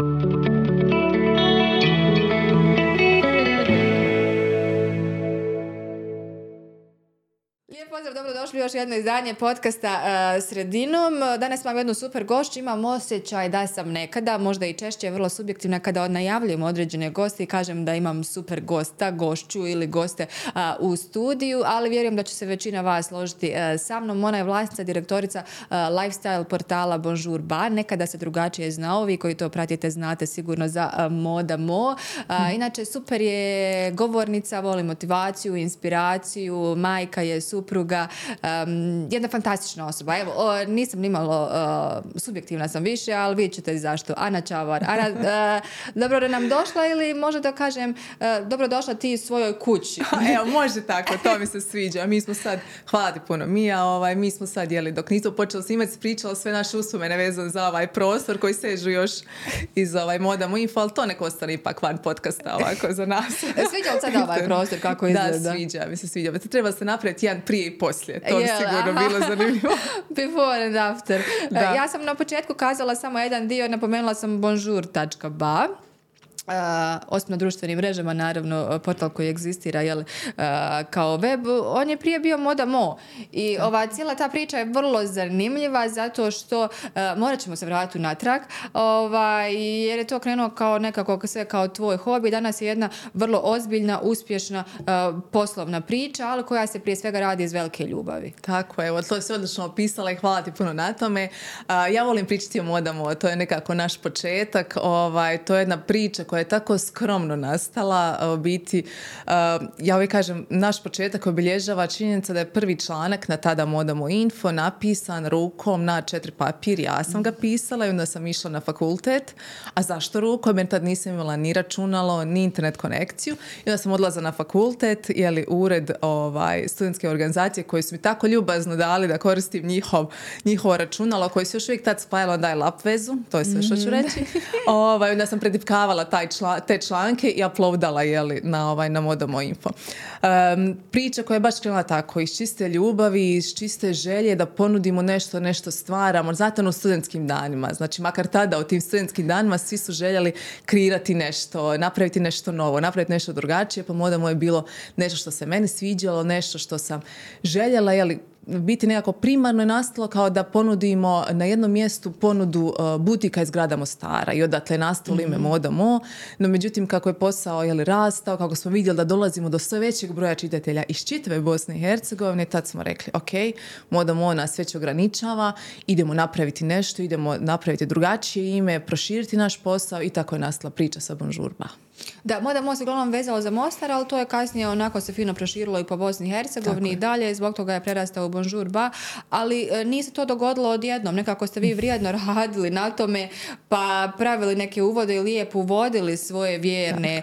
Lijep dobrodošli u još jedno izdanje podcasta uh, Sredinom. Danas imam jednu super gošću, imam osjećaj da sam nekada, možda i češće, vrlo subjektivna, kada najavljujem određene goste i kažem da imam super gosta, gošću ili goste uh, u studiju, ali vjerujem da će se većina vas složiti uh, sa mnom. Ona je vlasnica, direktorica lifestyle portala Bonjour Bar. Nekada se drugačije znao, vi koji to pratite znate sigurno za Moda Mo. Inače, super je govornica, voli motivaciju, inspiraciju, majka je super supruga, jedna fantastična osoba. Evo, nisam nimalo uh, subjektivna sam više, ali vidjet ćete zašto. Ana Čavar. Ana, uh, dobro da nam došla ili možda da kažem uh, dobro došla ti svojoj kući. Evo, može tako, to mi se sviđa. Mi smo sad, hvala ti puno Mija, ovaj, mi smo sad, jeli, dok nismo počeli snimati, pričala sve naše uspomene vezane za ovaj prostor koji sežu još iz ovaj Modamo Info, ali to neko ostane ipak van podcasta ovako za nas. sviđa li sad ovaj prostor kako izgleda? Da, sviđa mi se sviđa. Treba se napraviti jedan prije i poslije. To bi sigurno bilo zanimljivo. Before and after. Da. Ja sam na početku kazala samo jedan dio, napomenula sam bonjour.ba Uh, osim na društvenim mrežama, naravno, portal koji egzistira jel, kao web, on je prije bio Moda Mo. I ova cijela ta priča je vrlo zanimljiva zato što morat ćemo se vratiti natrag ovaj, jer je to krenuo kao nekako sve kao tvoj hobi. Danas je jedna vrlo ozbiljna, uspješna poslovna priča, ali koja se prije svega radi iz velike ljubavi. Tako, evo, to se odlično opisala i hvala ti puno na tome. ja volim pričati o Moda Mo, to je nekako naš početak. Ovaj, to je jedna priča koja je tako skromno nastala, biti, ja uvijek kažem, naš početak obilježava činjenica da je prvi članak na tada Modamo Info napisan rukom na četiri papir. Ja sam ga pisala i onda sam išla na fakultet. A zašto rukom? Jer tad nisam imala ni računalo, ni internet konekciju. I onda sam odlaza na fakultet, jeli ured ovaj, studentske organizacije koji su mi tako ljubazno dali da koristim njihov, njihovo računalo koje se još uvijek tad spajalo na lap vezu. To je sve što ću reći. ovaj, onda sam predipkavala taj te članke i uploadala jeli, na, ovaj, na Modamo Info. priča koja je baš krenula tako, iz čiste ljubavi, iz čiste želje da ponudimo nešto, nešto stvaramo, zato u studentskim danima. Znači, makar tada u tim studentskim danima svi su željeli kreirati nešto, napraviti nešto novo, napraviti nešto drugačije, pa Modamo je bilo nešto što se meni sviđalo, nešto što sam željela, jeli, biti nekako primarno je nastalo kao da ponudimo na jednom mjestu ponudu uh, butika iz grada Mostara i odatle je nastalo ime mhm. Moda Mo. No međutim kako je posao jeli, rastao, kako smo vidjeli da dolazimo do sve većeg broja čitatelja iz čitave Bosne i Hercegovine, tad smo rekli ok, Moda Mo nas već ograničava, idemo napraviti nešto, idemo napraviti drugačije ime, proširiti naš posao i tako je nastala priča sa Bonžurba. Da, Moda Most je uglavnom vezalo za Mostar, ali to je kasnije onako se fino proširilo i po Bosni i Hercegovini i dalje, zbog toga je prerastao u Bonjour Ba, ali e, nije se to dogodilo odjednom, nekako ste vi vrijedno radili na tome, pa pravili neke uvode i lijepo uvodili svoje vjerne e,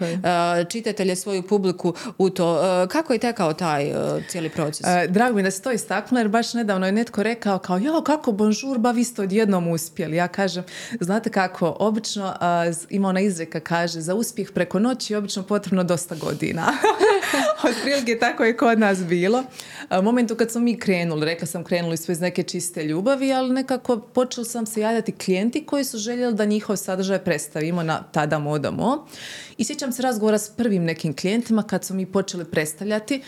čitatelje, svoju publiku u to. E, kako je tekao taj cijeli proces? Drago mi da se to istaknulo, jer baš nedavno je netko rekao kao, jao, kako Bonjour Ba, vi ste odjednom uspjeli. Ja kažem, znate kako, obično ima ona izreka, kaže, za uspjeh pre preko noći je obično potrebno dosta godina. Otprilike tako je kod nas bilo. U momentu kad smo mi krenuli, rekla sam krenuli smo iz neke čiste ljubavi, ali nekako počeli sam se javljati klijenti koji su željeli da njihov sadržaj predstavimo na tada modamo. I sjećam se razgovora s prvim nekim klijentima kad smo mi počeli predstavljati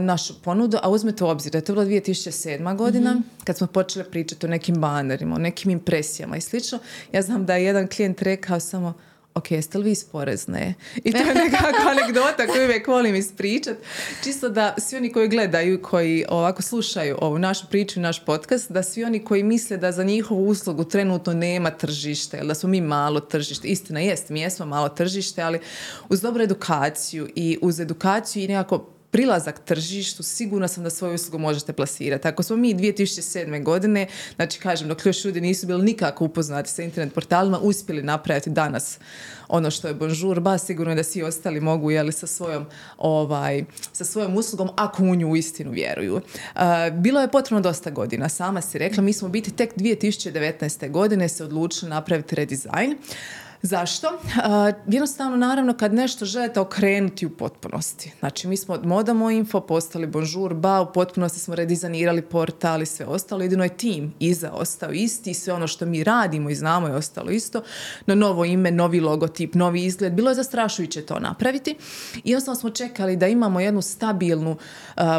našu ponudu, a uzmete u obzir da je to bilo 2007. godina, mhm. kad smo počeli pričati o nekim banerima, o nekim impresijama i slično. Ja znam da je jedan klijent rekao samo ok, jeste li vi sporezne? I to je nekakva anegdota koju uvijek volim ispričat. Čisto da svi oni koji gledaju, koji ovako slušaju ovu našu priču i naš podcast, da svi oni koji misle da za njihovu uslugu trenutno nema tržište, ili da smo mi malo tržište. Istina jest, mi jesmo malo tržište, ali uz dobru edukaciju i uz edukaciju i nekako prilazak tržištu, sigurna sam da svoju uslugu možete plasirati. Ako smo mi 2007. godine, znači kažem, dok još ljudi nisu bili nikako upoznati sa internet portalima, uspjeli napraviti danas ono što je Bonjour ba, sigurno je da svi ostali mogu jeli, sa svojom, ovaj, sa svojom uslugom, ako u nju istinu vjeruju. Uh, bilo je potrebno dosta godina, sama si rekla, mi smo biti tek 2019. godine se odlučili napraviti redizajn. Zašto? jednostavno, naravno, kad nešto želite okrenuti u potpunosti. Znači, mi smo od Modamo Info postali Bonjour Ba, u potpunosti smo redizajnirali portal i sve ostalo. Jedino je tim iza ostao isti, sve ono što mi radimo i znamo je ostalo isto. No, novo ime, novi logotip, novi izgled. Bilo je zastrašujuće to napraviti. I jednostavno smo čekali da imamo jednu stabilnu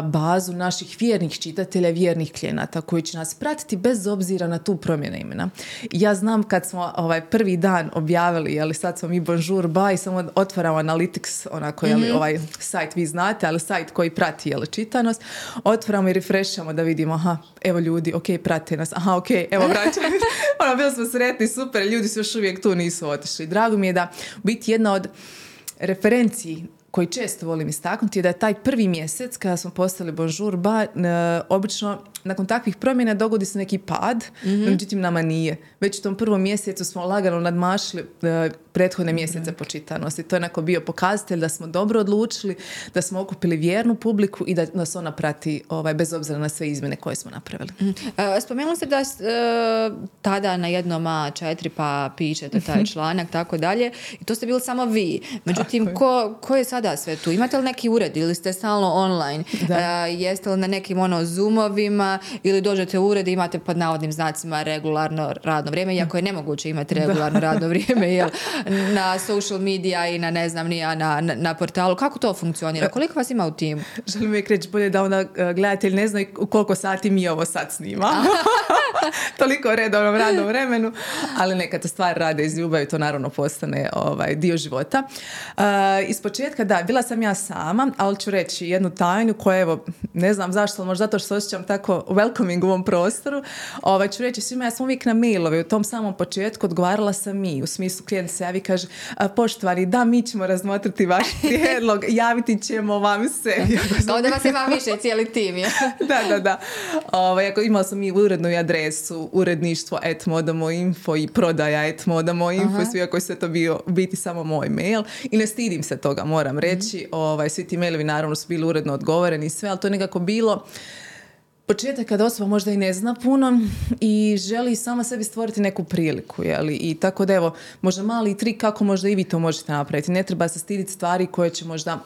bazu naših vjernih čitatelja, vjernih klijenata koji će nas pratiti bez obzira na tu promjenu imena. Ja znam kad smo ovaj prvi dan objavili, ali sad smo mi Bonjour Ba i samo otvaramo Analytics, onako, mm ovaj sajt vi znate, ali sajt koji prati jel, čitanost, otvaramo i refreshamo da vidimo, aha, evo ljudi, ok, prate nas, aha, ok, evo vraćamo. ono, bili smo sretni, super, ljudi su još uvijek tu, nisu otišli. Drago mi je da biti jedna od referenciji koji često volim istaknuti je da je taj prvi mjesec kada smo postali Bonjour Ba, obično nakon takvih promjena dogodi se neki pad, mm međutim nama nije. Već u tom prvom mjesecu smo lagano nadmašili uh, prethodne mjesece mm počitanosti. To je onako bio pokazatelj da smo dobro odlučili, da smo okupili vjernu publiku i da nas ona prati ovaj, bez obzira na sve izmjene koje smo napravili. mm spomenuli ste da uh, tada na jednom A4 pa pišete taj mhm. članak, tako dalje. I to ste bili samo vi. Međutim, ko, ko je sada sve tu? Imate li neki ured ili ste stalno online? jeste li na nekim ono Zoomovima? Ili dođete u ured i imate pod navodnim znacima regularno radno vrijeme, iako je nemoguće imati regularno radno vrijeme jel, na social media i na ne znam nija na, na, portalu. Kako to funkcionira? Koliko vas ima u timu? Želim uvijek reći bolje da onda e, gledatelj ne zna koliko sati mi ovo sad snima. Toliko u redovnom radnom vremenu, ali neka stvar rade iz ljubavi, to naravno postane ovaj, dio života. Uh, iz početka, da, bila sam ja sama, ali ću reći jednu tajnu koja, evo, ne znam zašto, ali možda zato što se osjećam tako welcoming u ovom prostoru. Ovaj, ću reći svima, ja sam uvijek na mailove u tom samom početku odgovarala sam mi, u smislu klijent se javi kaže, poštovani, da, mi ćemo razmotriti vaš prijedlog, javiti ćemo vam se. Kao da vas ima više cijeli tim. Je. da, da, da. Ovaj, ako imala sam i urednu adresu, uredništvo et modamo info i prodaja et modamo info, svi ako se to bio biti samo moj mail i ne stidim se toga, moram reći. mm Ovaj, svi ti mailovi naravno su bili uredno odgovoreni i sve, ali to je nekako bilo početak kada osoba možda i ne zna puno i želi sama sebi stvoriti neku priliku. Jeli? I tako da evo, možda mali trik kako možda i vi to možete napraviti. Ne treba se stiditi stvari koje će možda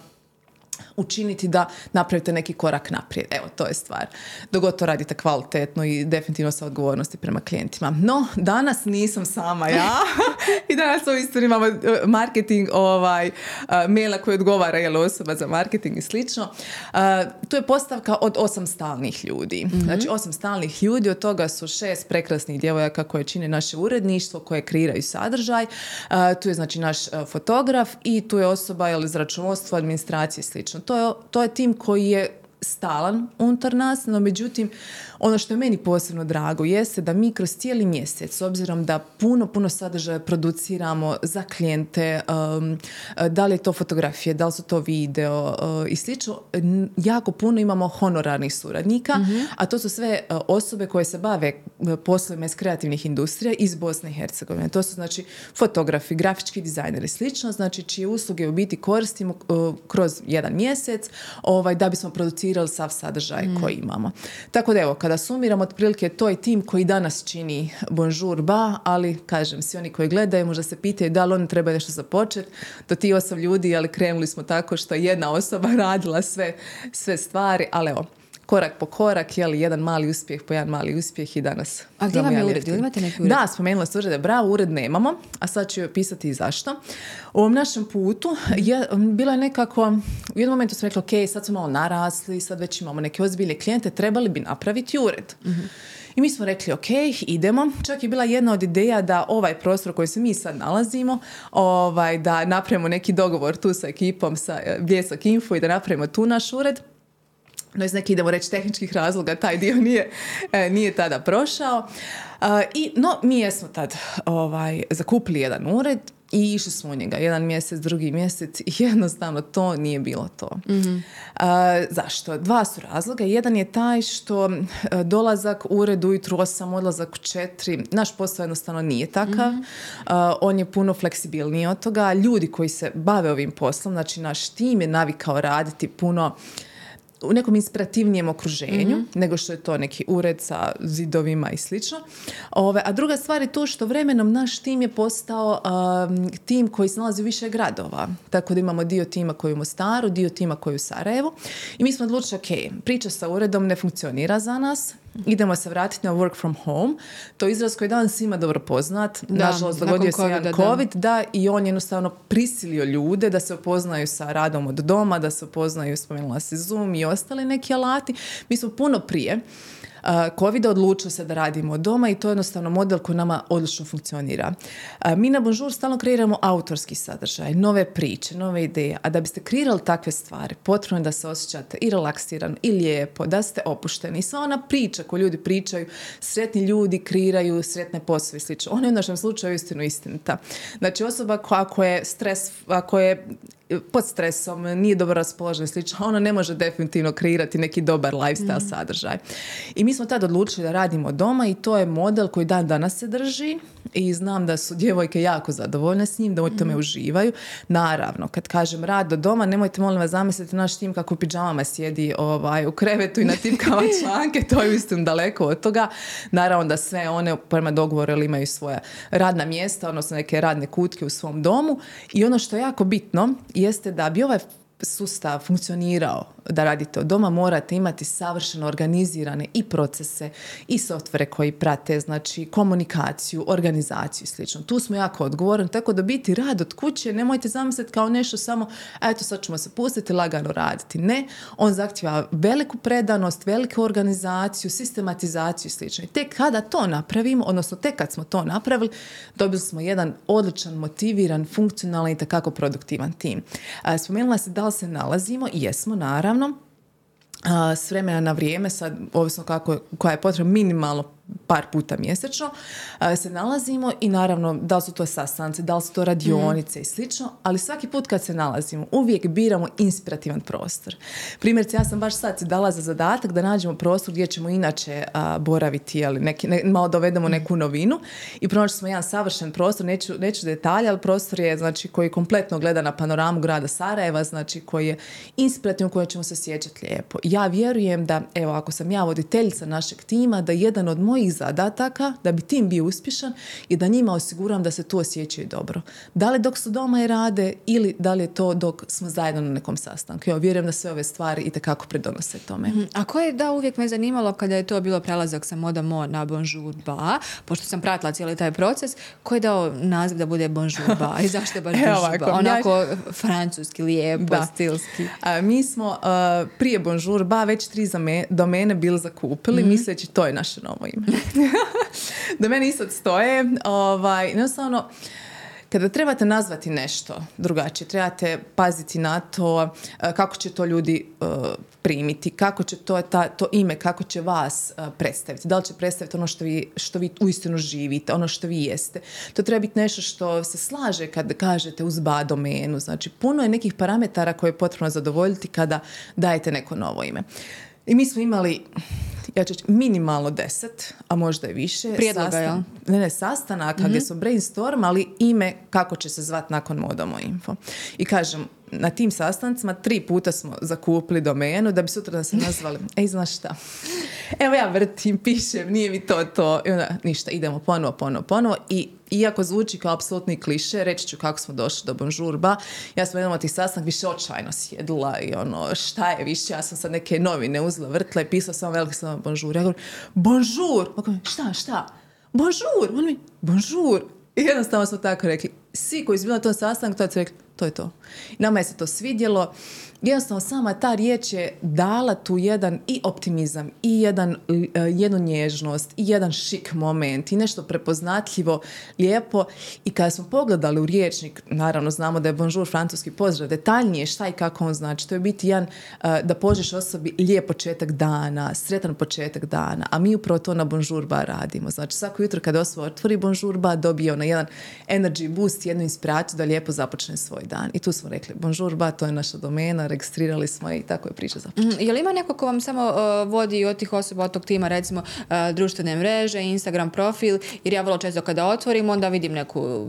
učiniti da napravite neki korak naprijed. Evo, to je stvar. Dok to radite kvalitetno i definitivno sa odgovornosti prema klijentima. No, danas nisam sama ja i danas u imamo e, marketing ovaj, e, maila koji odgovara je osoba za marketing i slično. Uh, tu je postavka od osam stalnih ljudi. mm Znači, osam stalnih ljudi, od toga su šest prekrasnih djevojaka koje čine naše uredništvo, koje kreiraju sadržaj. tu je znači naš fotograf i tu je osoba ili iz računovodstva, administracije i slično. To je, to je tim koji je stalan unutar nas, no međutim ono što je meni posebno drago jeste da mi kroz cijeli mjesec, s obzirom da puno, puno sadržaja produciramo za klijente, um, da li je to fotografije, da li su to video uh, i slično, jako puno imamo honorarnih suradnika, mhm. a to su sve uh, osobe koje se bave uh, poslovima iz kreativnih industrija iz Bosne i Hercegovine. To su znači fotografi, grafički dizajneri i slično, znači čije usluge u biti koristimo kroz jedan mjesec ovaj, da bismo producirali sav sadržaj mm. koji imamo. Tako da evo, kada sumiram, otprilike to je tim koji danas čini Bonjour Ba, ali kažem, svi oni koji gledaju možda se pitaju da li oni treba nešto započeti. Do ti osam ljudi, ali krenuli smo tako što jedna osoba radila sve, sve stvari, ali evo, korak po korak, jeli, jedan mali uspjeh po jedan mali uspjeh i danas. A gdje vam je ured? imate neki ured? Da, spomenula ste urede. Bravo, ured nemamo, a sad ću pisati i zašto. U ovom našem putu je, bila je nekako, u jednom momentu smo rekli, ok, sad smo malo narasli, sad već imamo neke ozbiljne klijente, trebali bi napraviti ured. I mi smo rekli, ok, idemo. Čak je bila jedna od ideja da ovaj prostor koji se mi sad nalazimo, ovaj, da napravimo neki dogovor tu sa ekipom, sa eh, Bljesak Info i da napravimo tu naš ured no iz nekih, idemo reći, tehničkih razloga taj dio nije, e, nije tada prošao. E, I, no, mi jesmo tad ovaj, zakupili jedan ured i išli smo u njega jedan mjesec, drugi mjesec i jednostavno to nije bilo to. mm zašto? Dva su razloga. Jedan je taj što dolazak u ured ujutru osam, odlazak u četiri. Naš posao jednostavno nije takav. mm on je puno fleksibilniji od toga. Ljudi koji se bave ovim poslom, znači naš tim je navikao raditi puno u nekom inspirativnijem okruženju nego što je to neki ured sa zidovima i slično. Ove, a druga stvar je to što vremenom naš tim je postao um, tim koji se nalazi u više gradova. Tako da imamo dio tima koji je u Mostaru, dio tima koji je u Sarajevu. I mi smo odlučili, ok, priča sa uredom ne funkcionira za nas, idemo se vratiti na work from home. To je izraz koji je danas svima dobro poznat. Da, Nažalost, dogodio se jedan da. COVID, da, i on je jednostavno prisilio ljude da se upoznaju sa radom od doma, da se upoznaju, spomenula se Zoom i ostali neki alati. Mi smo puno prije uh, COVID odlučili se da radimo od doma i to je jednostavno model koji nama odlično funkcionira. Mi na Bonjour stalno kreiramo autorski sadržaj, nove priče, nove ideje, a da biste kreirali takve stvari, potrebno je da se osjećate i relaksirano i lijepo, da ste opušteni. I sva ona priča koju ljudi pričaju, sretni ljudi kreiraju sretne poslove i slično. Ona je u našem slučaju istinu istinita. Znači osoba koja je stres, ako je pod stresom, nije dobro raspoložena i slično, ona ne može definitivno kreirati neki dobar lifestyle sadržaj. I mi smo tad odlučili da radimo doma i to je model koji dan danas se drži i znam da su djevojke jako zadovoljne s njim, da u tome uživaju. Naravno, kad kažem rad od doma, nemojte molim vas zamisliti naš tim kako u pidžamama sjedi ovaj, u krevetu i na tipkama članke, to je uistinu daleko od toga. Naravno da sve one prema dogovoru imaju svoja radna mjesta, odnosno neke radne kutke u svom domu i ono što je jako bitno jeste da bi ovaj sustav funkcionirao da radite od doma, morate imati savršeno organizirane i procese i softvere koji prate, znači komunikaciju, organizaciju i slično. Tu smo jako odgovorni, tako da biti rad od kuće nemojte zamisliti kao nešto samo, eto sad ćemo se pustiti lagano raditi. Ne, on zahtjeva veliku predanost, veliku organizaciju, sistematizaciju i slično. Tek kada to napravimo, odnosno tek kad smo to napravili, dobili smo jedan odličan, motiviran, funkcionalan i takako produktivan tim. A, Spomenula se da li se nalazimo, jesmo naravno, s vremena na vrijeme, sad ovisno kako, koja je potreba, minimalno par puta mjesečno, se nalazimo i naravno da li su to sastanci, da li su to radionice i slično, ali svaki put kad se nalazimo uvijek biramo inspirativan prostor. Primjerice, ja sam baš sad si dala za zadatak da nađemo prostor gdje ćemo inače a, boraviti, ali neki, ne- malo dovedemo neku novinu i pronašli smo jedan savršen prostor, neću, neću detalje, ali prostor je znači, koji kompletno gleda na panoramu grada Sarajeva, znači koji je inspirativan, koji ćemo se sjećati lijepo. Ja vjerujem da, evo, ako sam ja voditeljica našeg tima, da jedan od mojih zadataka, da bi tim bio uspješan i da njima osiguram da se tu osjećaju dobro. Da li dok su doma i rade ili da li je to dok smo zajedno na nekom sastanku. Ja vjerujem da sve ove stvari i tekako pridonose tome. A koje da uvijek me zanimalo kada je to bilo prelazak sa Moda Mo na Bonjour Ba, pošto sam pratila cijeli taj proces, ko je dao naziv da bude Bonjour Ba i zašto je baš Evo Bonjour Ba? ovako, ja- Onako francuski, lijepo, Da. stilski. A, mi smo a, prije Bonjour Ba već tri zame- domene bili zakupili, misleći to je naše novo ime. domene isto stoje. Ovaj, jednostavno, kada trebate nazvati nešto drugačije, trebate paziti na to a, kako će to ljudi a, primiti, kako će to, ta, to ime, kako će vas a, predstaviti. Da li će predstaviti ono što vi, što vi uistinu živite, ono što vi jeste. To treba biti nešto što se slaže kad kažete uz ba domenu. Znači, puno je nekih parametara koje je potrebno zadovoljiti kada dajete neko novo ime. I mi smo imali, ja ću reći, minimalno deset, a možda i više. Prijedloga, sastan- jel? ne, ne, sastanaka gdje su brainstormali ime kako će se zvati nakon Modomo Info. I kažem, na tim sastancima tri puta smo zakupili domenu da bi sutra da se nazvali. Ej, znaš šta? Evo ja vrtim, pišem, nije mi to to. I onda ništa, idemo ponovo, ponovo, ponovo. I iako zvuči kao apsolutni kliše, reći ću kako smo došli do Bonžurba. Ja sam jednom od tih sastanaka više očajno sjedila i ono, šta je više, ja sam sad neke novine uzela, vrtla i pisala sam veliki sam Bonžur. Ja govorim, Bonžur! Šta, šta? Bonžur! On mi, Bonžur! I jednostavno smo tako rekli. Svi koji su bili na tom sastanku, su rekli, to je to. I nama je se to svidjelo. Jednostavno, sama ta riječ je dala tu jedan i optimizam, i jedan, e, jednu nježnost, i jedan šik moment, i nešto prepoznatljivo, lijepo. I kada smo pogledali u riječnik, naravno znamo da je bonjour francuski pozdrav, detaljnije šta i kako on znači. To je biti jedan, e, da požeš osobi lijep početak dana, sretan početak dana, a mi upravo to na bonjour bar radimo. Znači, svako jutro kada osoba otvori bonjour bar, dobije ona jedan energy boost, jednu inspiraciju da lijepo započne svoj dan. I tu smo rekli, bonjour ba, to je naša domena, registrirali smo i tako je priča započela. Mm, je li ima neko ko vam samo uh, vodi od tih osoba, od tog tima, recimo uh, društvene mreže, Instagram profil, jer ja vrlo često kada otvorim, onda vidim neku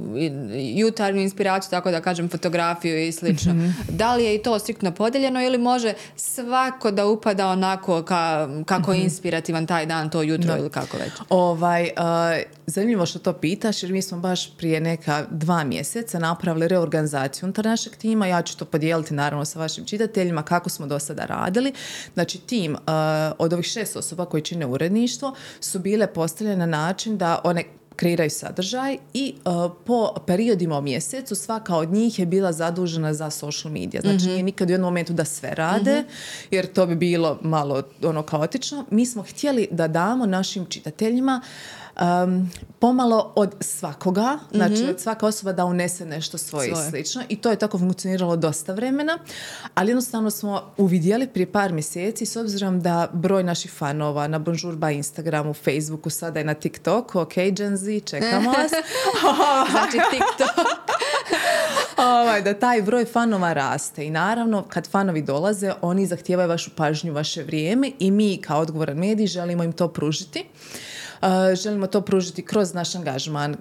jutarnju inspiraciju, tako da kažem fotografiju i slično. Mhm. Da li je i to striktno podeljeno ili može svako da upada onako ka, kako Mhm. je inspirativan taj dan, to jutro ili kako već? Ovaj, uh, zanimljivo što to pitaš jer mi smo baš prije neka dva mjeseca napravili reorganizaciju unutar našeg tima. Ja ću to podijeliti naravno sa vašim čitateljima kako smo do sada radili. Znači tim uh, od ovih šest osoba koji čine uredništvo su bile postavljene na način da one kreiraju sadržaj i uh, po periodima u mjesecu svaka od njih je bila zadužena za social media. Znači nije nikad u jednom momentu da sve rade, jer to bi bilo malo ono kaotično. Mi smo htjeli da damo našim čitateljima um, pomalo od svakoga, znači od svaka osoba da unese nešto svoje, Svoje. i slično i to je tako funkcioniralo dosta vremena, ali jednostavno smo uvidjeli prije par mjeseci s obzirom da broj naših fanova na Bonjour ba Instagramu, Facebooku, sada je na TikToku, ok, Gen Z, čekamo vas. Znači TikTok. ovaj, da taj broj fanova raste i naravno kad fanovi dolaze oni zahtijevaju vašu pažnju, vaše vrijeme i mi kao odgovoran medij želimo im to pružiti. Želimo to pružiti kroz naš angažman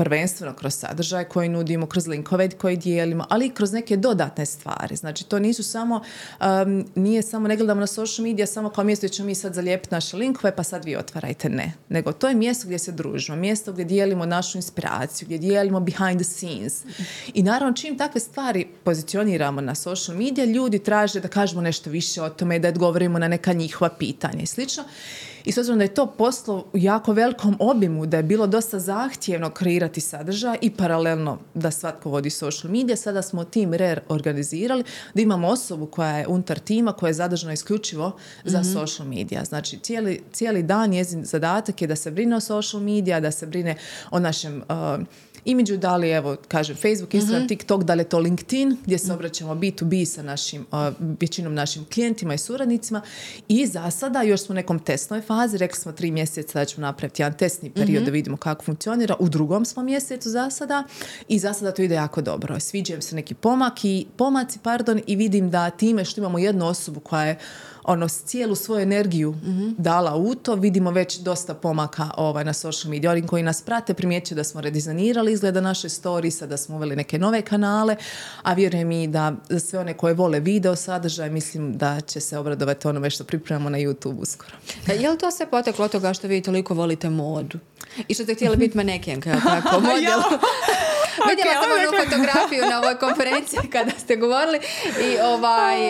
prvenstveno kroz sadržaj koji nudimo, kroz linkove koje dijelimo, ali i kroz neke dodatne stvari. Znači, to nisu samo, um, nije samo, ne gledamo na social media samo kao mjesto gdje ćemo mi sad zalijepiti naše linkove, pa sad vi otvarajte. Ne. Nego to je mjesto gdje se družimo, mjesto gdje dijelimo našu inspiraciju, gdje dijelimo behind the scenes. I naravno, čim takve stvari pozicioniramo na social media, ljudi traže da kažemo nešto više o tome, da odgovorimo na neka njihova pitanja i slično. I s obzirom da je to poslo u jako velikom obimu, da je bilo dosta zahtjevno kreirati sadržaj i paralelno da svatko vodi social media, sada smo tim RER organizirali, da imamo osobu koja je unutar tima, koja je zadužena isključivo za social media. Znači, cijeli, cijeli dan njezin zadatak je da se brine o social media, da se brine o našem uh, imidžu, da li evo, kažem, Facebook, Instagram, TikTok, da li je to LinkedIn, gdje se obraćamo B2B sa našim, uh, većinom našim klijentima i suradnicima. I za sada još smo u nekom testnoj fazi, rekli smo tri mjeseca da ćemo napraviti jedan testni period da vidimo kako funkcionira, u drugom smo mjesecu za sada i za sada to ide jako dobro. Sviđaju mi se neki pomak i, pomaci, pardon, i vidim da time što imamo jednu osobu koja je ono cijelu svoju energiju dala u to, vidimo već dosta pomaka ovaj, na social media. Oni koji nas prate primjećuju da smo redizajnirali izgleda naše storisa, da smo uveli neke nove kanale, a vjerujem i da za sve one koje vole video sadržaj, mislim da će se obradovati onome što pripremamo na YouTube uskoro. E, Je li to sve poteklo od toga što vi toliko volite modu? I što ste htjeli biti manekenka, tako, model? Vidjela Ok, sam onu fotografiju na ovoj konferenciji kada ste govorili i ovaj,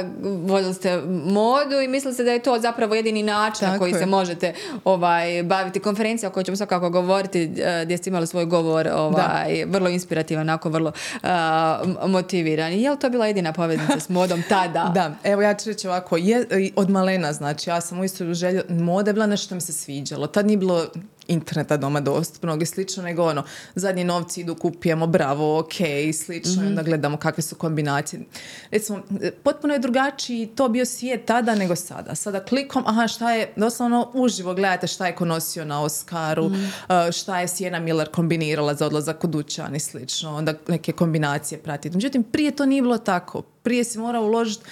e, voljeli ste modu i mislili ste da je to zapravo jedini način na koji je. se možete ovaj, baviti konferencija o kojoj ćemo svakako govoriti e, gdje ste imali svoj govor ovaj, vrlo inspirativan, onako vrlo m- motiviran. Je li to bila jedina poveznica s modom tada? Da, evo ja ću reći ovako, je, od malena, znači ja sam uistinu želja, moda je bila nešto što mi se sviđalo. Tad nije bilo interneta doma dostupnog i slično, nego ono, zadnji novci idu, kupujemo, bravo, ok, i slično, i onda gledamo kakve su kombinacije. Recimo, potpuno je drugačiji to bio svijet tada nego sada. Sada klikom, aha, šta je, doslovno uživo gledate šta je ko nosio na Oscaru, e, šta je Sienna Miller kombinirala za odlazak u dućan i slično, onda neke kombinacije pratiti. Međutim, prije to nije bilo tako. Prije si morao uložiti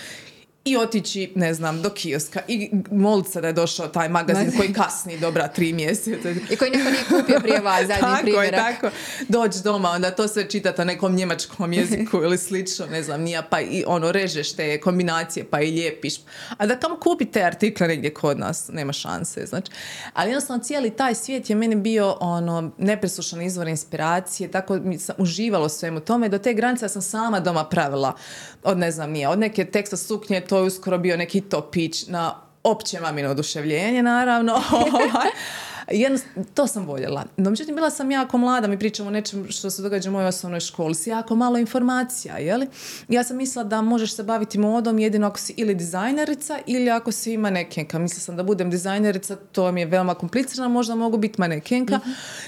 i otići, ne znam, do kioska i moliti se da je došao taj magazin koji kasni dobra tri mjeseca. I koji neko nije kupio prije vas, zadnji tako je, primjerak. tako. Doći doma, onda to sve čitati na nekom njemačkom jeziku ili slično, ne znam, nija, pa i ono, režeš te kombinacije, pa i lijepiš. A da kamo kupi te artikle negdje kod nas, nema šanse, znači. Ali jednostavno cijeli taj svijet je meni bio ono, nepresušan izvor inspiracije, tako mi sam uživala u svemu tome. Do te granice ja sam sama doma pravila, od ne znam, nije, od neke teksta suknje, to je uskoro bio neki topić na opće mamino oduševljenje, naravno. Jedno, to sam voljela. No, međutim, bila sam jako mlada, mi pričamo o nečem što se događa u mojoj osnovnoj školi, s jako malo informacija, jeli? Ja sam mislila da možeš se baviti modom jedino ako si ili dizajnerica ili ako si i manekenka. Mislila sam da budem dizajnerica, to mi je veoma komplicirano, možda mogu biti manekenka.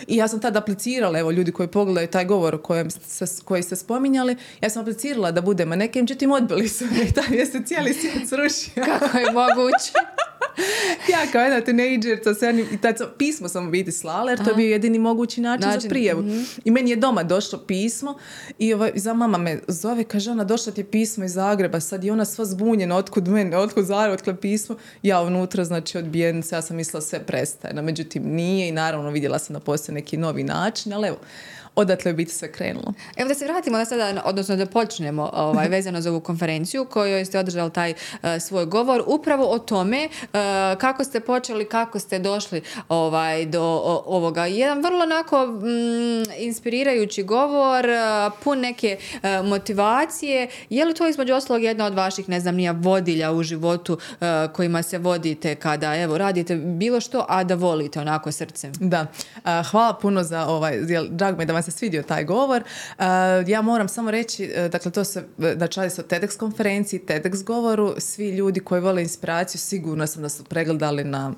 I ja sam tad aplicirala, evo, ljudi koji pogledaju taj govor o kojem ste, koji ste spominjali, ja sam aplicirala da budem maneken, međutim, odbili su me i taj je se cijeli svijet srušio. Kako je moguće? ja kao jedna tinejdžerca, i tad pismo sam biti slala, jer to je bio jedini mogući način, za prijevu. Mhm. I meni je doma došlo pismo i ovaj, za mama me zove, kaže ona, došla ti je pismo iz Zagreba, sad je ona sva zbunjena, otkud mene, otkud Zagreba, otkud pismo. Ja unutra, znači odbijenica, ja sam mislila sve prestaje, no međutim nije i naravno vidjela sam da postoji neki novi način, ali evo, odatle biti sve krenulo. Evo da se vratimo da sada, odnosno da počnemo ovaj, vezano za ovu konferenciju kojoj ste održali taj eh, svoj govor, upravo o tome eh, kako ste počeli, kako ste došli ovaj, do ovoga. Jedan vrlo onako mm, inspirirajući govor, uh, pun neke motivacije. Je li to između ostalog jedna od vaših, ne znam, nija vodilja u životu kojima se vodite kada evo radite bilo što, a da volite onako srcem? Da. hvala puno za ovaj, drag me da vam se svidio taj govor. Uh, ja moram samo reći, uh, dakle to se, znači radi se o TEDx konferenciji, TEDx govoru, svi ljudi koji vole inspiraciju sigurno sam da su pregledali na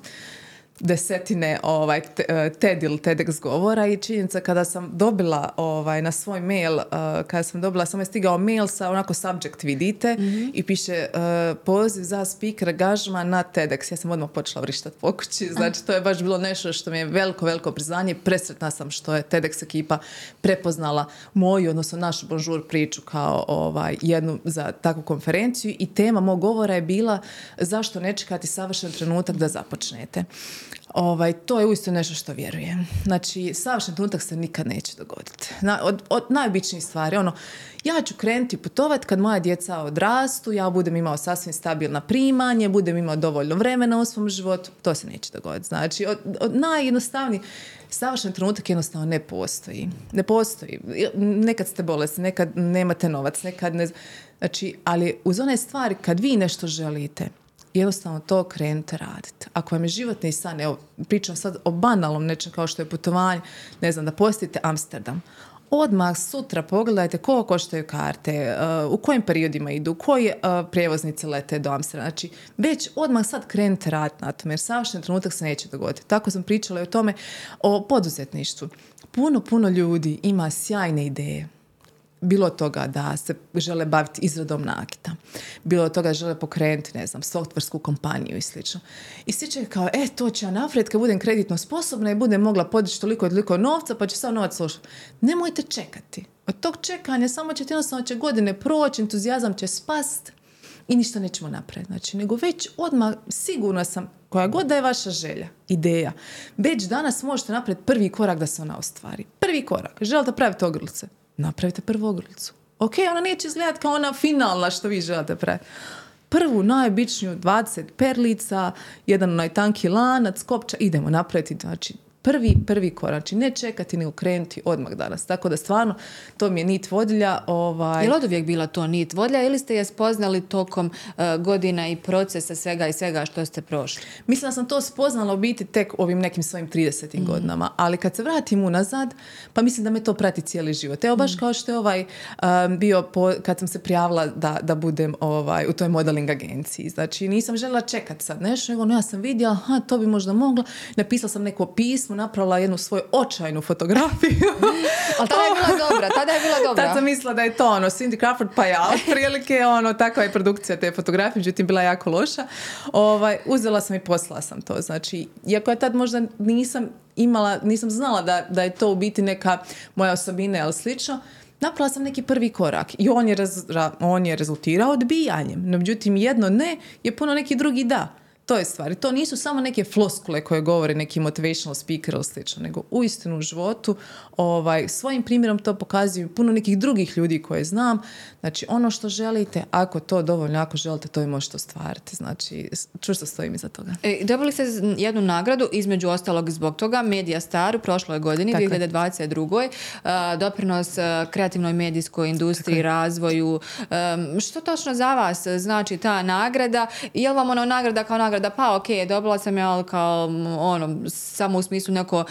desetine ovaj, e, TED ili TEDx govora i činjenica kada sam dobila ovaj, na svoj mail, uh, kada sam dobila, samo je stigao mail sa onako subject vidite mhm. i piše uh, poziv za speaker angažman na TEDx. Ja sam odmah počela vrištati po kući, znači to je baš bilo nešto što mi je veliko, veliko priznanje. Presretna sam što je TEDx ekipa prepoznala moju, odnosno našu bonjour priču kao ovaj, jednu za takvu konferenciju i tema mog govora je bila zašto ne čekati savršen trenutak da započnete. Ovaj, to je uistinu nešto što vjerujem. Znači, savršen trenutak se nikad neće dogoditi. Na, od, od najobičnijih stvari, ono, ja ću krenuti putovati kad moja djeca odrastu, ja budem imao sasvim stabilna primanje, budem imao dovoljno vremena u svom životu, to se neće dogoditi. Znači, od, od najjednostavniji, savršen trenutak jednostavno ne postoji. Ne postoji. Nekad ste bolesni, nekad nemate novac, nekad ne... Znači, ali uz one stvari, kad vi nešto želite, jednostavno to krenite raditi. Ako vam je životni san, evo, pričam sad o banalnom nečem kao što je putovanje, ne znam, da posjetite Amsterdam. Odmah sutra pogledajte koliko koštaju karte, uh, u kojim periodima idu, koji uh, prijevoznici lete do Amsterdama. Znači, već odmah sad krenite raditi na tome, jer savršen trenutak se neće dogoditi. Tako sam pričala i o tome, o poduzetništvu. Puno, puno ljudi ima sjajne ideje bilo toga da se žele baviti izradom nakita, bilo toga da žele pokrenuti, ne znam, softversku kompaniju i slično. I svi će kao, e, to će ja kad budem kreditno sposobna i budem mogla podići toliko i toliko novca, pa će sam novac slušati. Nemojte čekati. Od tog čekanja samo će jednostavno će godine proći, entuzijazam će spast i ništa nećemo napraviti. Znači, nego već odmah sigurna sam koja god da je vaša želja, ideja, već danas možete napraviti prvi korak da se ona ostvari. Prvi korak. Želite praviti ogrlice napravite prvu ogrlicu. Ok, ona neće izgledati kao ona finalna što vi želite praviti. Prvu, najobičniju, 20 perlica, jedan onaj tanki lanac, kopča, idemo napraviti, znači prvi, prvi korak. Znači ne čekati ni ukrenuti odmah danas. Tako da stvarno to mi je nit vodilja. Ovaj... Je li od uvijek bila to nit vodilja ili ste je spoznali tokom eh, godina i procesa svega i svega što ste prošli? Mislim da sam to spoznala u biti tek ovim nekim svojim 30. Mm. godinama. Ali kad se vratim unazad, pa mislim da me to prati cijeli život. Evo baš mm. kao što je ovaj bio kad sam se prijavila da, da budem ovaj, u toj modeling agenciji. Znači nisam željela čekati sad nešto, nego no, ja sam vidjela, aha, to bi možda mogla. Napisala sam neko pismo napravila jednu svoju očajnu fotografiju. Ali tada je bila dobra, tada je bila dobra. Tad sam mislila da je to ono, Cindy Crawford pa ja, otprilike ono, takva je produkcija te fotografije, međutim bila jako loša. Ovaj, uzela sam i poslala sam to, znači, iako ja tad možda nisam imala, nisam znala da, da je to u biti neka moja osobina ili slično, napravila sam neki prvi korak i on je, on je rezultirao odbijanjem. No, međutim, jedno ne je puno neki drugi da. To je stvari. To nisu samo neke floskule koje govore neki motivational speaker ili slično, nego uistinu u životu ovaj, svojim primjerom to pokazuju puno nekih drugih ljudi koje znam. Znači, ono što želite, ako to dovoljno, ako želite, to i možete ostvariti. Znači, čvrsto stojim iza toga. E, dobili ste jednu nagradu, između ostalog zbog toga, Media Star u prošloj godini, Tako 2022. Uh, doprinos kreativnoj medijskoj industriji, razvoju. što točno za vas znači ta nagrada? Je li vam ono nagrada kao nagrada, pa ok, dobila sam ja kao ono, samo u smislu neko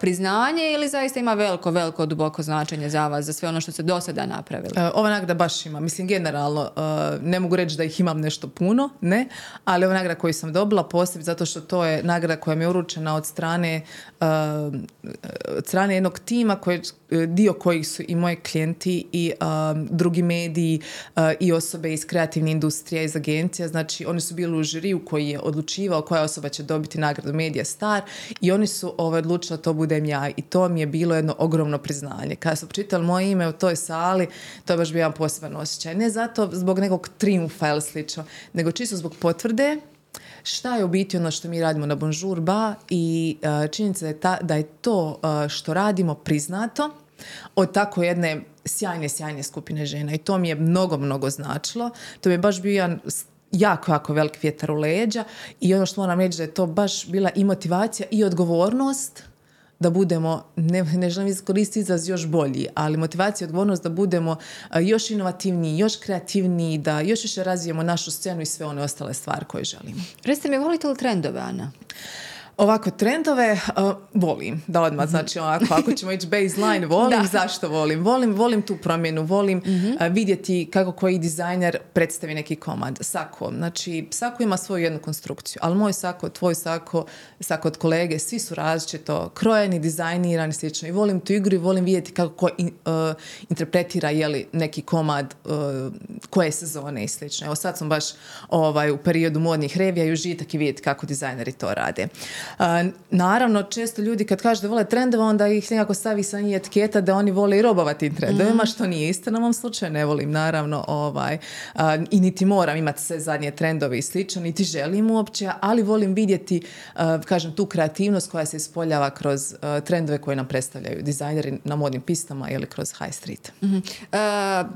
priznanje ili zaista ima veliko, veliko duboko značenje za vas, za sve ono što ste do sada napravili? E, ova nagrada baš ima. Mislim, generalno, e, ne mogu reći da ih imam nešto puno, ne, ali ova nagrada koju sam dobila posebno zato što to je nagrada koja mi je uručena od strane, od strane jednog tima koji dio kojih su i moji klijenti i drugi mediji i osobe iz kreativne industrije, iz agencija. Znači, oni su bili u žiriju koji je odlučivao koja osoba će dobiti nagradu Media Star i oni su ovaj, odlučili da to budem ja i to mi je bilo jedno ogromno priznanje. Kada su čitali moje ime u toj sali, to je baš bio jedan poseban osjećaj. Ne zato zbog nekog triumfa ili slično, nego čisto zbog potvrde šta je u biti ono što mi radimo na Bonjour Ba i uh, činjenica je ta, da je to uh, što radimo priznato od tako jedne sjajne, sjajne skupine žena i to mi je mnogo, mnogo značilo. To mi je baš bio jedan jako, jako velik vjetar u leđa i ono što moram reći da je to baš bila i motivacija i odgovornost da budemo, ne, ne želim iskoristiti izraz još bolji, ali motivacija i odgovornost da budemo još inovativniji, još kreativniji, da još više razvijemo našu scenu i sve one ostale stvari koje želimo. Recite mi, volite li trendove, Ana? Ovako, trendove uh, volim, da odmah, znači ovako, ako ćemo ići baseline, volim, zašto volim? Volim, volim tu promjenu, volim uh, vidjeti kako koji dizajner predstavi neki komad. Sako, znači, sako ima svoju jednu konstrukciju, ali moj sako, tvoj sako, sako od kolege, svi su različito krojeni, dizajnirani, slično. I volim tu igru i volim vidjeti kako ko in, uh, interpretira jeli, neki komad koje sezone i slično. Evo sad sam baš ovaj, u periodu modnih revija i užitak i vidjeti kako dizajneri to rade naravno, često ljudi kad kažu da vole trendove, onda ih nekako stavi sa njih etiketa da oni vole i robovati trendovima, mm. što nije istina u ovom slučaju. Ne volim, naravno, ovaj, i niti moram imati sve zadnje trendove i slično, niti želim uopće, ali volim vidjeti, kažem, tu kreativnost koja se ispoljava kroz trendove koje nam predstavljaju dizajneri na modnim pistama ili kroz high street. mm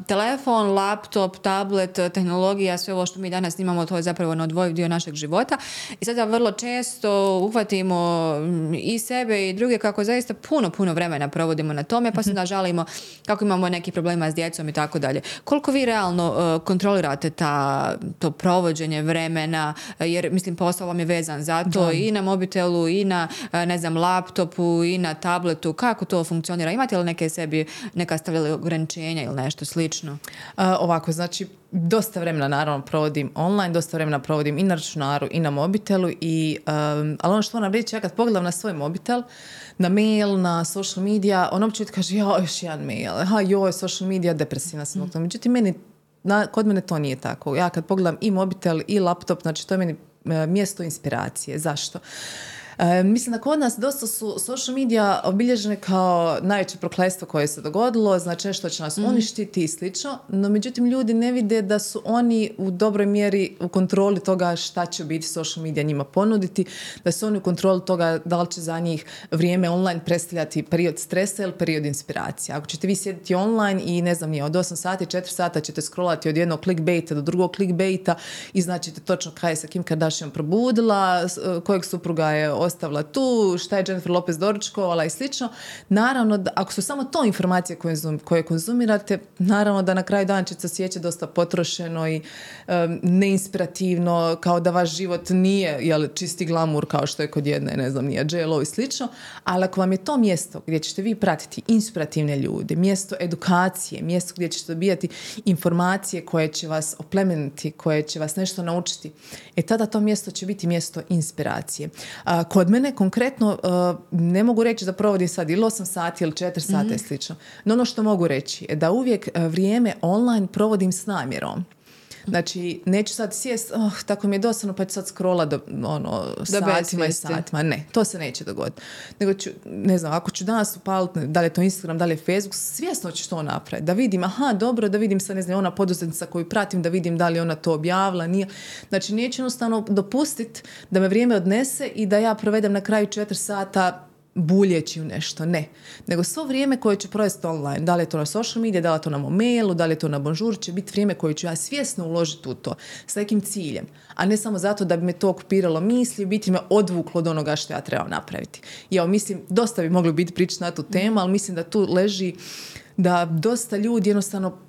telefon, laptop, tablet, tehnologija, sve ovo što mi danas imamo, to je zapravo neodvojiv dio našeg života. I sada vrlo često uhvatimo mm, i sebe i druge kako zaista puno, puno vremena provodimo na tome pa se mhm. nažalimo kako imamo neki problema s djecom i tako dalje. Koliko vi realno uh, kontrolirate ta, to provođenje vremena jer mislim posao vam je vezan za to i na mobitelu i na uh, ne znam laptopu i na tabletu kako to funkcionira? Imate li neke sebi neka stavljali ograničenja ili nešto slično? Uh, ovako, znači dosta vremena naravno provodim online, dosta vremena provodim i na računaru i na mobitelu i, um, ali ono što moram reći, ja kad pogledam na svoj mobitel, na mail, na social media, on uopće kaže, ja, još jedan mail, ha, joj, social media, depresivna sam. Mm. Međutim, meni, na, kod mene to nije tako. Ja kad pogledam i mobitel i laptop, znači to je meni e, mjesto inspiracije. Zašto? E, mislim da kod nas dosta su social media obilježene kao najveće prokletstvo koje se dogodilo, znači što će nas mm. uništiti i slično, no međutim ljudi ne vide da su oni u dobroj mjeri u kontroli toga šta će biti social media njima ponuditi, da su oni u kontroli toga da li će za njih vrijeme online predstavljati period stresa ili period inspiracije. Ako ćete vi sjediti online i ne znam nije, od 8 sati, 4 sata ćete scrollati od jednog clickbaita do drugog clickbaita i značite točno kaj je sa Kim Kardashian probudila, kojeg supruga je ostavila tu, šta je Jennifer Lopez doručkovala i slično. Naravno, da, ako su samo to informacije koje, koje konzumirate, naravno da na kraju dana će se osjećati dosta potrošeno i neinspirativno, kao da vaš život nije jel, čisti glamur kao što je kod jedne, ne znam, nije JLO i slično, ali ako vam je to mjesto gdje ćete vi pratiti inspirativne ljude, mjesto edukacije, mjesto gdje ćete dobijati informacije koje će vas oplemeniti, koje će vas nešto naučiti, e tada to mjesto će biti mjesto inspiracije. A, kod mene konkretno uh, ne mogu reći da provodim sad ili 8 sati ili 4 sata mm-hmm. i slično. No ono što mogu reći je da uvijek uh, vrijeme online provodim s namjerom. Znači, neću sad sjest, oh, tako mi je dosadno, pa ću sad scrolla do, ono, satima i satima. Ne, to se neće dogoditi. Nego ću, ne znam, ako ću danas upaliti, da li je to Instagram, da li je Facebook, svjesno ću to napraviti. Da vidim, aha, dobro, da vidim sad, ne znam, ona poduzetnica koju pratim, da vidim da li ona to objavila, nije. Znači, neću jednostavno dopustiti da me vrijeme odnese i da ja provedem na kraju četiri sata buljeći u nešto, ne. Nego svo vrijeme koje ću provesti online, da li je to na social media, da li je to na mailu, da li je to na bonjour, će biti vrijeme koje ću ja svjesno uložiti u to, s nekim ciljem. A ne samo zato da bi me to okupiralo misli, biti me odvuklo od onoga što ja trebam napraviti. Ja mislim, dosta bi moglo biti pričati na tu temu, ali mislim da tu leži da dosta ljudi jednostavno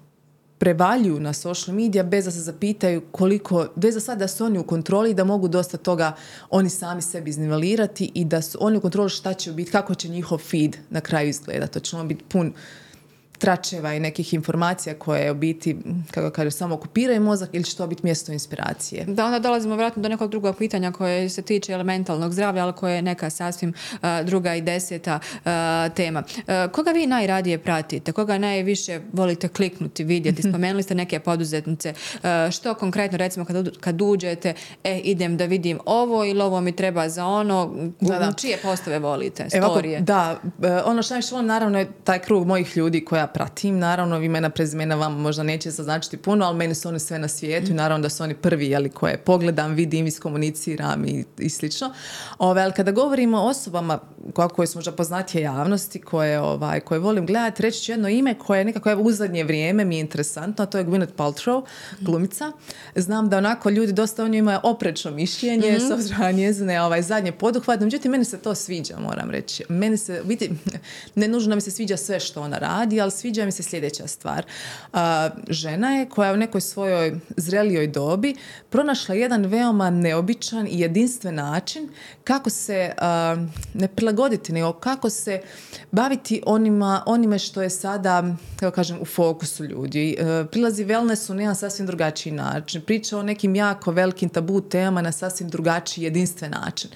prevaljuju na social media bez da se zapitaju koliko, bez da sad da su oni u kontroli i da mogu dosta toga oni sami sebi iznivelirati i da su oni u kontroli šta će biti, kako će njihov feed na kraju izgledati. To će ono biti pun tračeva i nekih informacija koje u biti, kako kaže, samo okupiraju mozak ili će to biti mjesto inspiracije? Da, onda dolazimo vjerojatno do nekog drugog pitanja koje se tiče elementalnog zdravlja, ali koje je neka sasvim druga i deseta tema. koga vi najradije pratite? Koga najviše volite kliknuti, vidjeti? Spomenuli ste neke poduzetnice. što konkretno, recimo, kad, kad uđete, e, idem da vidim ovo ili ovo mi treba za ono, da, čije postave volite? Storije? da, e, ono što najviše volim, naravno, je taj krug mojih ljudi koja pratim. Naravno, imena prezimena vam možda neće značiti puno, ali meni su oni sve na svijetu i naravno da su oni prvi jeli, koje pogledam, vidim, iskomuniciram i, i slično. Ove, ali kada govorimo o osobama koje su možda poznatije javnosti, koje, ovaj, koje volim gledati, reći ću jedno ime koje nekako u zadnje vrijeme mi je interesantno, a to je Gwyneth Paltrow, glumica. Znam da onako ljudi dosta o njoj imaju oprečno mišljenje, mm-hmm. s obzirom na njezine ovaj, zadnje poduhvat, međutim, meni se to sviđa, moram reći. Meni se, vidi, ne nužno mi se sviđa sve što ona radi, ali sviđa mi se sljedeća stvar. žena je koja u nekoj svojoj zrelijoj dobi pronašla jedan veoma neobičan i jedinstven način kako se ne prilagoditi, nego kako se baviti onima, onime što je sada, kako kažem, u fokusu ljudi. E, prilazi wellnessu na jedan sasvim drugačiji način. Priča o nekim jako velikim tabu temama na sasvim drugačiji, jedinstven način.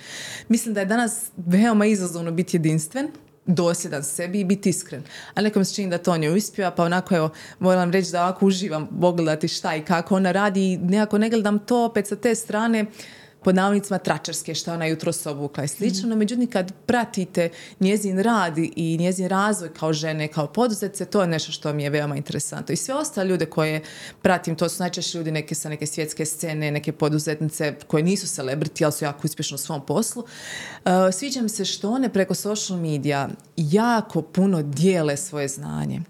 Mislim da je danas veoma izazovno biti jedinstven dosljedan sebi i biti iskren. A nekom se čini da to ne uspjeva, pa onako evo, moram reći da ovako uživam pogledati šta i kako ona radi i nekako ne gledam to opet sa te strane pod navodnicima tračarske što ona jutro obukla i slično, no međutim kad pratite njezin rad i njezin razvoj kao žene, kao poduzetce, to je nešto što mi je veoma interesantno. I sve ostale ljude koje pratim, to su najčešće ljudi neke sa neke svjetske scene, neke poduzetnice koje nisu celebrity, ali su jako uspješni u svom poslu. Uh, sviđa mi se što one preko social media jako puno dijele svoje znanje.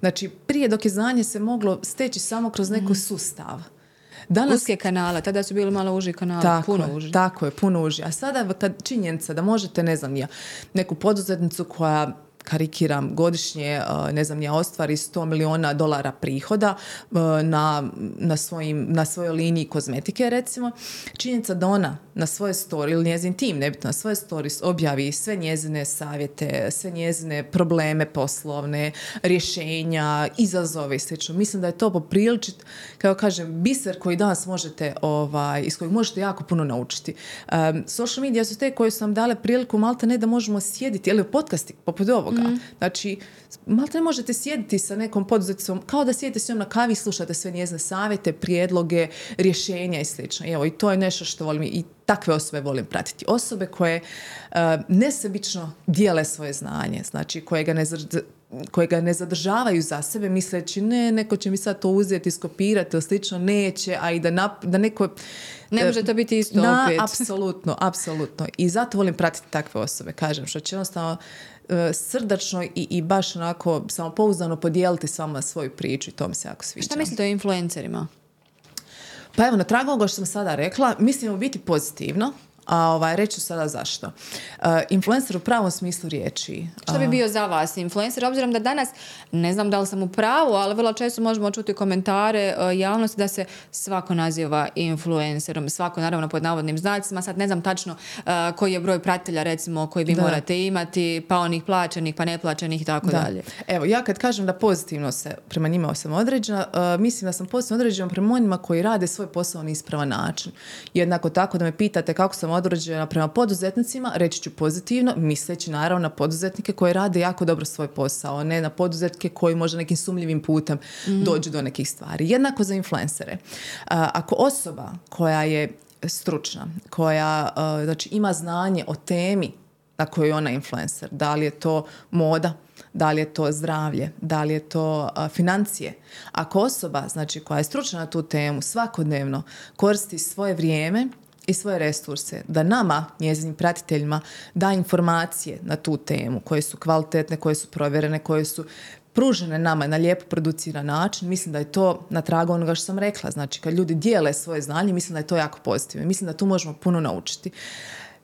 Znači, prije dok je znanje se moglo steći samo kroz neko mm. sustav Danas, Uske kanala, tada su bili malo uži kanali, tako puno je, uži. Tako je, puno uži. A sada kad činjenica da možete, ne znam, ja, neku poduzetnicu koja karikiram, godišnje, ne znam, ja ostvari 100 miliona dolara prihoda na, na, svojim, na svojoj liniji kozmetike, recimo. Činjenica da ona na svoje story ili njezin tim, nebitno na svoje stories objavi sve njezine savjete, sve njezine probleme poslovne, rješenja, izazove i sl. Mislim da je to popriličit, kao kažem, biser koji danas možete, ovaj, iz kojeg možete jako puno naučiti. Social media su te koje su nam dale priliku malte ne da možemo sjediti, ili podcasti poput ovoga. Mm. Znači, malte ne možete sjediti sa nekom poduzetnicom, kao da sjedite s njom na kavi i slušate sve njezine savjete, prijedloge, rješenja i sl. Evo, i to je nešto što volim i takve osobe volim pratiti. Osobe koje uh, nesebično dijele svoje znanje, znači koje ga ne koje ga ne zadržavaju za sebe misleći ne, neko će mi sad to uzeti, skopirati ili slično, neće, a i da, da neko... Ne može to biti isto na, opet. Apsolutno, apsolutno. I zato volim pratiti takve osobe, kažem, što će jednostavno e, srdačno i, i baš onako samopouzdano podijeliti s vama svoju priču i to mi se jako sviđa. Šta mislite o influencerima? Pa evo, na tragu ovoga što sam sada rekla, mislim u biti pozitivno. A ovaj, reću sada zašto. Uh, influencer u pravom smislu riječi. Što bi bio za vas influencer? Obzirom da danas, ne znam da li sam u pravu, ali vrlo često možemo čuti komentare uh, javnosti da se svako naziva influencerom. Svako naravno pod navodnim znacima. Sad ne znam tačno uh, koji je broj pratitelja recimo koji vi morate imati, pa onih plaćenih, pa neplaćenih i tako dalje. Evo, ja kad kažem da pozitivno se prema njima sam određena, mislim da sam pozitivno određena prema onima koji rade svoj posao na ispravan način. Jednako tako da me pitate kako sam određena prema poduzetnicima, reći ću pozitivno, misleći naravno na poduzetnike koji rade jako dobro svoj posao, ne na poduzetnike koji možda nekim sumljivim putem mm. dođu do nekih stvari. Jednako za influencere. ako osoba koja je stručna, koja znači, ima znanje o temi na kojoj je ona influencer, da li je to moda, da li je to zdravlje, da li je to financije. Ako osoba znači, koja je stručna na tu temu svakodnevno koristi svoje vrijeme i svoje resurse, da nama, njezinim pratiteljima, da informacije na tu temu koje su kvalitetne, koje su provjerene, koje su pružene nama na lijepo produciran način, mislim da je to na tragu onoga što sam rekla. Znači, kad ljudi dijele svoje znanje, mislim da je to jako pozitivno. Mislim da tu možemo puno naučiti.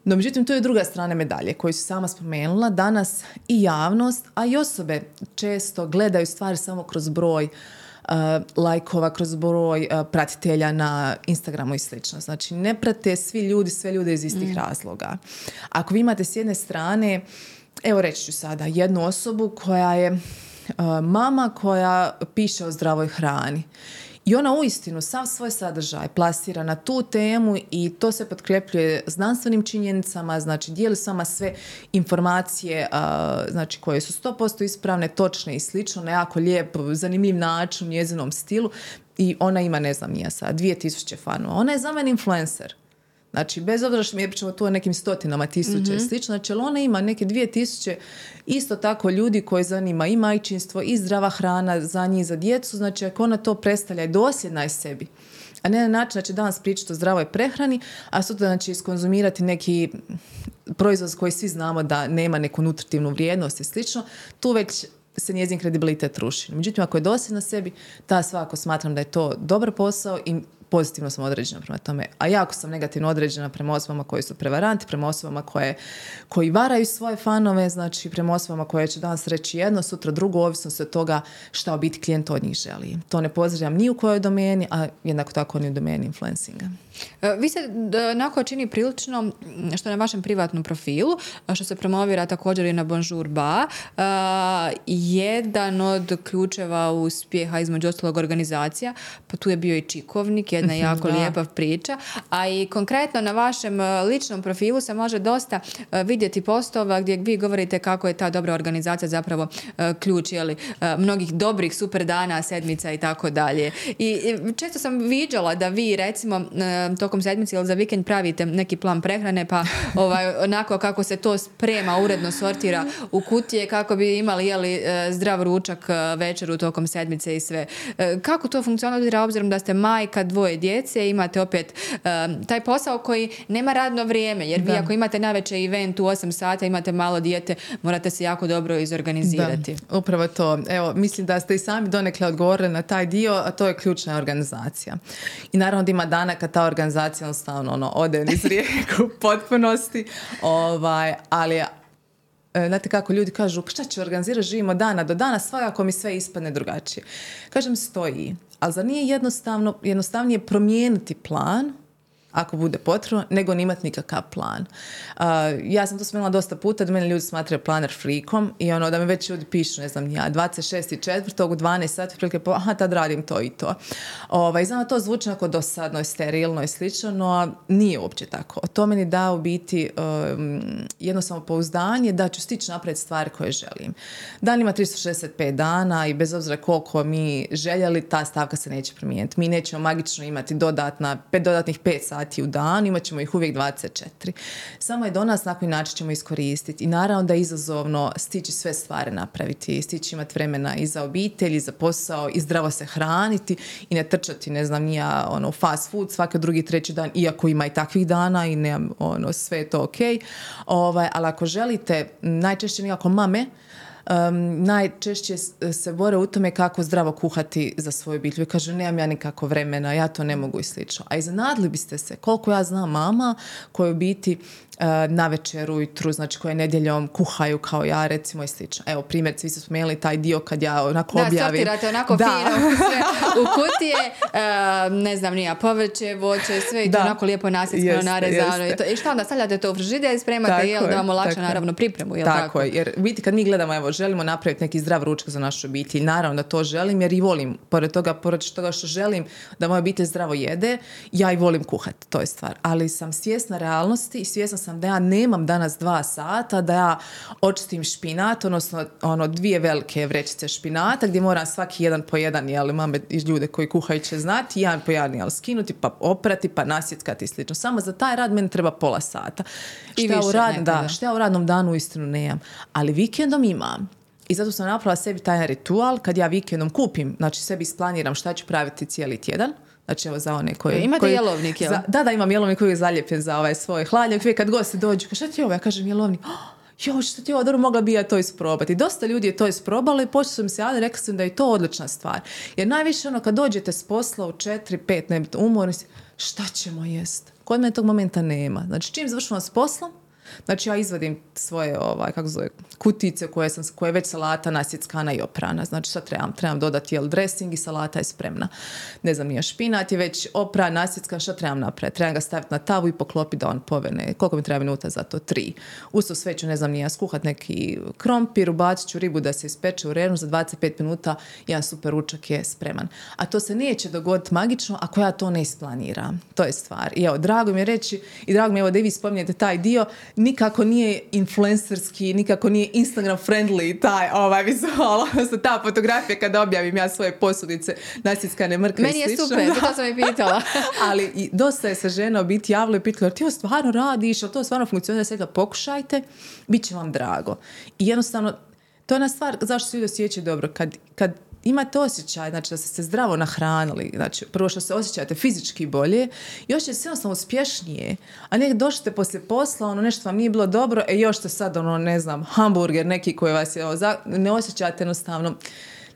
No, međutim, to je druga strana medalje koju su sama spomenula. Danas i javnost, a i osobe često gledaju stvari samo kroz broj lajkova, kroz broj uh, pratitelja na Instagramu i slično. Znači, ne prate svi ljudi, sve ljude iz istih mm. razloga. Ako vi imate s jedne strane, evo reći ću sada, jednu osobu koja je mama koja piše o zdravoj hrani. I ona uistinu sav svoj sadržaj plasira na tu temu i to se potkrepljuje znanstvenim činjenicama, znači dijeli sama sve informacije znači, koje su 100% ispravne, točne i slično, na jako lijep, zanimljiv način njezinom stilu i ona ima, ne znam, nije sad, 2000 fanova. Ona je za mene influencer. Znači, bez obzira što mi je pričamo tu o nekim stotinama tisuća mm-hmm. i mhm. slično, znači, ali ona ima neke dvije tisuće isto tako ljudi koji zanima i majčinstvo i zdrava hrana za njih, za djecu, znači ako ona to predstavlja i dosljedna je sebi, a ne na način da će danas pričati o zdravoj prehrani, a sutra znači iskonzumirati neki proizvod koji svi znamo da nema neku nutritivnu vrijednost i slično, tu već se njezin kredibilitet ruši. Međutim, ako je dosljedna sebi, ta svako smatram da je to dobar posao i pozitivno sam određena prema tome. A jako sam negativno određena prema osobama koji su prevaranti, prema osobama koje, koji varaju svoje fanove, znači prema osobama koje će danas reći jedno, sutra drugo, ovisno se od toga šta biti klijent od njih želi. To ne pozdravljam ni u kojoj domeni, a jednako tako ni u domeni influencinga. E, vi se onako čini prilično, što je na vašem privatnom profilu, što se promovira također i na Bonjour Ba, jedan od ključeva uspjeha između ostalog organizacija, pa tu je bio i Čikovnik, jedna jako lijepa priča, a i konkretno na vašem e, ličnom profilu se može dosta vidjeti postova gdje vi govorite kako je ta dobra organizacija zapravo ključ jeli, mnogih dobrih super dana, sedmica i tako dalje. I često sam viđala da vi recimo tokom sedmice ili za vikend pravite neki plan prehrane pa ovaj, onako kako se to sprema, uredno sortira u kutije kako bi imali jeli, e, zdrav ručak e, večeru tokom sedmice i sve. E, kako to funkcionira obzirom da ste majka dvoje djece, imate opet taj posao koji nema radno vrijeme jer vi ako imate najveće event u 8 sata, imate malo dijete, morate se jako dobro izorganizirati. Da, upravo to. Evo, mislim da ste i sami donekle odgovorili na taj dio, a to je ključna organizacija. I naravno da ima dana kad ta organizacija jednostavno ono, ode iz rijeku u potpunosti. Ovaj, ali e, znate kako ljudi kažu, šta će organizirati, živimo dana do dana, svakako mi sve ispadne drugačije. Kažem, stoji. Ali zar nije jednostavno, jednostavnije promijeniti plan ako bude potrebno, nego ne imati nikakav plan. ja sam to spomenula dosta puta, da mene ljudi smatraju planer frikom i ono da me već ljudi pišu, ne znam, ja 26.4. u 12 sati, prilike, aha, tad radim to i to. Ovaj, znam to zvuči onako dosadno i sterilno i slično, no nije uopće tako. To meni da u biti um, jedno samopouzdanje da ću stići napred stvari koje želim. Dan ima 365 dana i bez obzira koliko mi željeli, ta stavka se neće promijeniti. Mi nećemo magično imati dodatna, pet dodatnih 5 sati sati u dan, imat ćemo ih uvijek 24. Samo je do nas na koji način ćemo iskoristiti. I naravno da je izazovno stići sve stvari napraviti, stići imati vremena i za obitelj, i za posao, i zdravo se hraniti i ne trčati, ne znam, nija ono, fast food svaki drugi, treći dan, iako ima i takvih dana i nemam, ono, sve je to ok. Ovaj, ali ako želite, najčešće nekako mame, um, najčešće se bore u tome kako zdravo kuhati za svoju obitelj. Kažu, nemam ja nikako vremena, ja to ne mogu i slično. A iznadli biste se, koliko ja znam mama koje u biti na večer ujutru, znači koje nedjeljom kuhaju kao ja recimo i slično. Evo primjer, vi ste spomenuli taj dio kad ja onako da, objavim. Da, onako da. fino sve u kutije, uh, ne znam nija, povrće, voće, sve i to onako lijepo nasjeckano, narezano. I, to. I šta onda stavljate to u frižider i spremate, tako jel, da vam olakša naravno pripremu, jel tako? Tako je, jer vidite kad mi gledamo, evo, želimo napraviti neki zdrav ručak za našu obitelj, naravno da to želim jer i volim, pored toga, pored toga što želim da moja obitelj zdravo jede, ja i volim kuhati, to je stvar. Ali sam svjesna realnosti i svjesna sam da ja nemam danas dva sata da ja očistim špinat, odnosno ono dvije velike vrećice špinata gdje moram svaki jedan po jedan, jel, mame i ljude koji kuhaju će znati, jedan po jedan, jel, skinuti, pa oprati, pa nasjeckati i slično. Samo za taj rad meni treba pola sata. I šta, u rad, da, šta ja u radnom danu istinu nemam. Ali vikendom imam. I zato sam napravila sebi taj ritual kad ja vikendom kupim, znači sebi isplaniram šta ću praviti cijeli tjedan Znači evo za one koji... Imate koji, jelovnik, jel? da, da, imam jelovnik koji je zaljepljen za ovaj svoj hladnjak. Uvijek kad gosti dođu, šta ti ovo? Ja kažem jelovnik. Oh, jo, što ti ovo dobro mogla bi ja to isprobati. Dosta ljudi je to isprobalo i počeli sam se ali rekla sam da je to odlična stvar. Jer najviše ono kad dođete s posla u 4, 5, ne umorni šta ćemo jest? Kod mene tog momenta nema. Znači čim završimo s poslom, Znači ja izvadim svoje ovaj, kako zove, kutice koje, sam, koje je već salata nasjeckana i oprana. Znači sad trebam, trebam dodati jel dressing i salata je spremna. Ne znam, nije špinat je već opran, nasjeckan, šta trebam napraviti? Trebam ga staviti na tavu i poklopiti da on povene. Koliko mi treba minuta za to? Tri. Usto sve ću, ne znam, nije skuhat neki krompir, ubacit ću ribu da se ispeče u renu za 25 minuta, jedan super ručak je spreman. A to se neće dogoditi magično ako ja to ne isplaniram. To je stvar. I evo, drago mi je reći i drago mi je evo da i vi spominjete taj dio, nikako nije influencerski, nikako nije Instagram friendly taj ovaj vizual, odnosno ta fotografija kada objavim ja svoje posudice nasjeckane mrkve Meni je super, to sam i pitala. Ali i dosta je se žena biti javilo i pitala, ti ovo stvarno radiš, ali to stvarno funkcionira, sve pokušajte, bit će vam drago. I jednostavno, to je ona stvar zašto se ljudi osjećaju dobro. Kad, kad imate osjećaj, znači da ste se zdravo nahranili, znači prvo što se osjećate fizički bolje, još se jednostavno uspješnije, a ne došli poslije posla, ono nešto vam nije bilo dobro, e još ste sad ono, ne znam, hamburger neki koji vas je, ne osjećate jednostavno,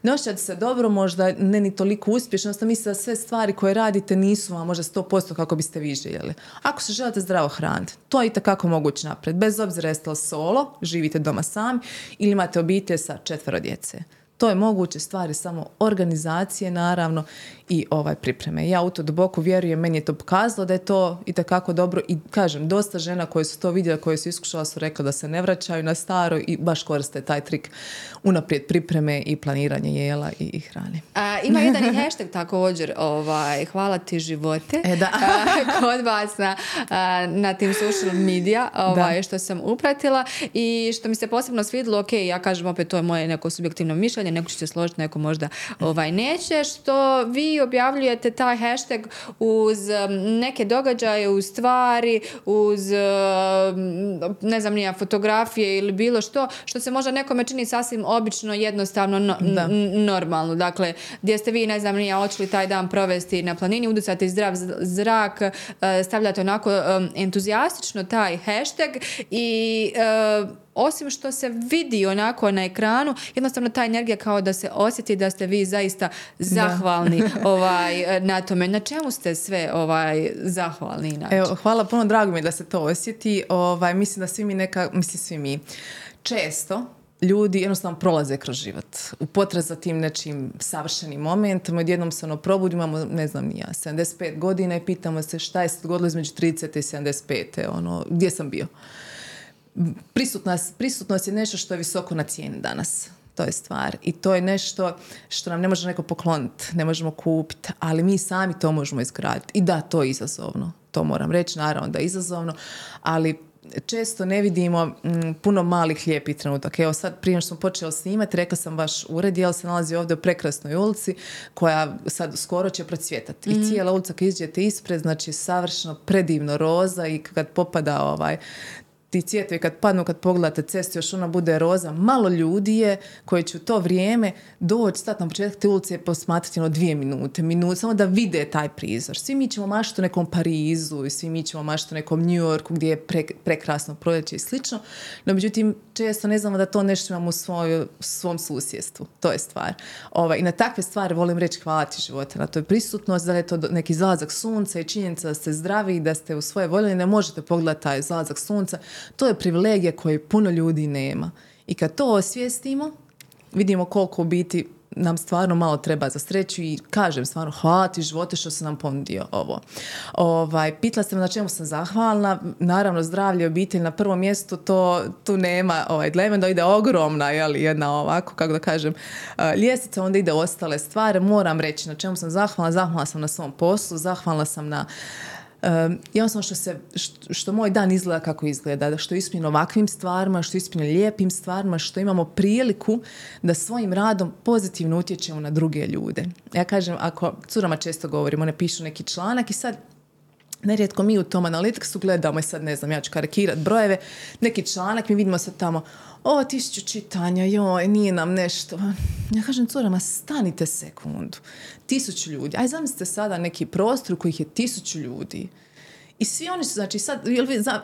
ne osjećate se dobro, možda ne ni toliko uspješno, jednostavno mislite da sve stvari koje radite nisu vam možda 100% kako biste vi željeli. Ako se želite zdravo hraniti, to je itekako moguće napred. Bez obzira jeste li solo, živite doma sami ili imate obitelj sa četvero djece. To je moguće stvari samo organizacije naravno i ovaj pripreme. Ja u to duboko vjerujem, meni je to pokazalo da je to i takako dobro i kažem, dosta žena koje su to vidjela, koje su iskušala su rekla da se ne vraćaju na staro i baš koriste taj trik unaprijed pripreme i planiranje jela i, i hrane. A, ima jedan i hashtag također, ovaj, hvala ti živote, e, da. kod vas na, na tim social media, ovaj, što sam upratila i što mi se posebno svidilo, ok, ja kažem opet to je moje neko subjektivno mišljenje, neko će se složiti, neko možda ovaj, neće, što vi objavljujete taj hashtag uz neke događaje, uz stvari, uz ne znam nija fotografije ili bilo što, što se možda nekome čini sasvim obično, jednostavno, normalno. Dakle, gdje ste vi, ne znam nija, očili taj dan provesti na planini, udusate zdrav zrak, e, stavljate onako entuzijastično taj hashtag i e, osim što se vidi onako na ekranu, jednostavno ta energija kao da se osjeti da ste vi zaista zahvalni ovaj, na tome. Na čemu ste sve ovaj, zahvalni? Evo, hvala puno, drago mi da se to osjeti. Ovaj, mislim da svi mi neka, mislim svi mi, često ljudi jednostavno prolaze kroz život u potrazi za tim nečim savršenim momentom. Odjednom se ono probudimo, imamo, ne znam, ja, 75 godina i pitamo se šta je se dogodilo između 30. i 75. Ono, gdje sam bio? Prisutnost, prisutnost je nešto što je visoko na cijeni danas. To je stvar. I to je nešto što nam ne može neko pokloniti, ne možemo kupiti, ali mi sami to možemo izgraditi. I da, to je izazovno. To moram reći, naravno da je izazovno, ali često ne vidimo mm, puno malih lijepih trenutaka. Evo sad prije što smo počeli snimati, rekla sam vaš ured, jel se nalazi ovdje u prekrasnoj ulici koja sad skoro će procvjetati. I mhm. cijela ulica kad iđete ispred, znači savršeno predivno roza i kad popada ovaj ti cvjetovi kad padnu, kad pogledate cestu, još ona bude roza. Malo ljudi je koji će u to vrijeme doći, stati na početak te ulice i posmatrati ono dvije minute, minute, samo da vide taj prizor. Svi mi ćemo mašiti u nekom Parizu i svi mi ćemo mašiti u nekom New Yorku gdje je prekrasno proljeće i slično. No, međutim, često ne znamo da to nešto imamo u svoj, svom susjedstvu. To je stvar. Ovaj, I na takve stvari volim reći hvala ti živote na toj prisutnost, da je to neki zalazak sunca i činjenica da ste zdravi i da ste u svoje volje ne možete pogledati taj zalazak sunca to je privilegija koje puno ljudi nema. I kad to osvijestimo, vidimo koliko u biti nam stvarno malo treba za sreću i kažem stvarno hvala ti živote što se nam ponudio ovo. Ovaj, pitala me na čemu sam zahvalna. Naravno zdravlje obitelj na prvom mjestu to tu nema ovaj, da ide ogromna jeli, jedna ovako kako da kažem ljestvica onda ide ostale stvari. Moram reći na čemu sam zahvalna. Zahvalna sam na svom poslu, zahvalna sam na jednostavno što, se, što, moj dan izgleda kako izgleda, što je ovakvim stvarima, što je ispunjen lijepim stvarima, što imamo priliku da svojim radom pozitivno utječemo na druge ljude. Ja kažem, ako curama često govorimo, one pišu neki članak i sad Nerijetko mi u tom analitiksu gledamo i sad ne znam, ja ću karikirat brojeve, neki članak, mi vidimo sad tamo, o, tisuću čitanja, joj, nije nam nešto. Ja kažem curama, stanite sekundu. Tisuću ljudi. Aj, zamislite sada neki prostor u kojih je tisuću ljudi. I svi oni su, znači sad,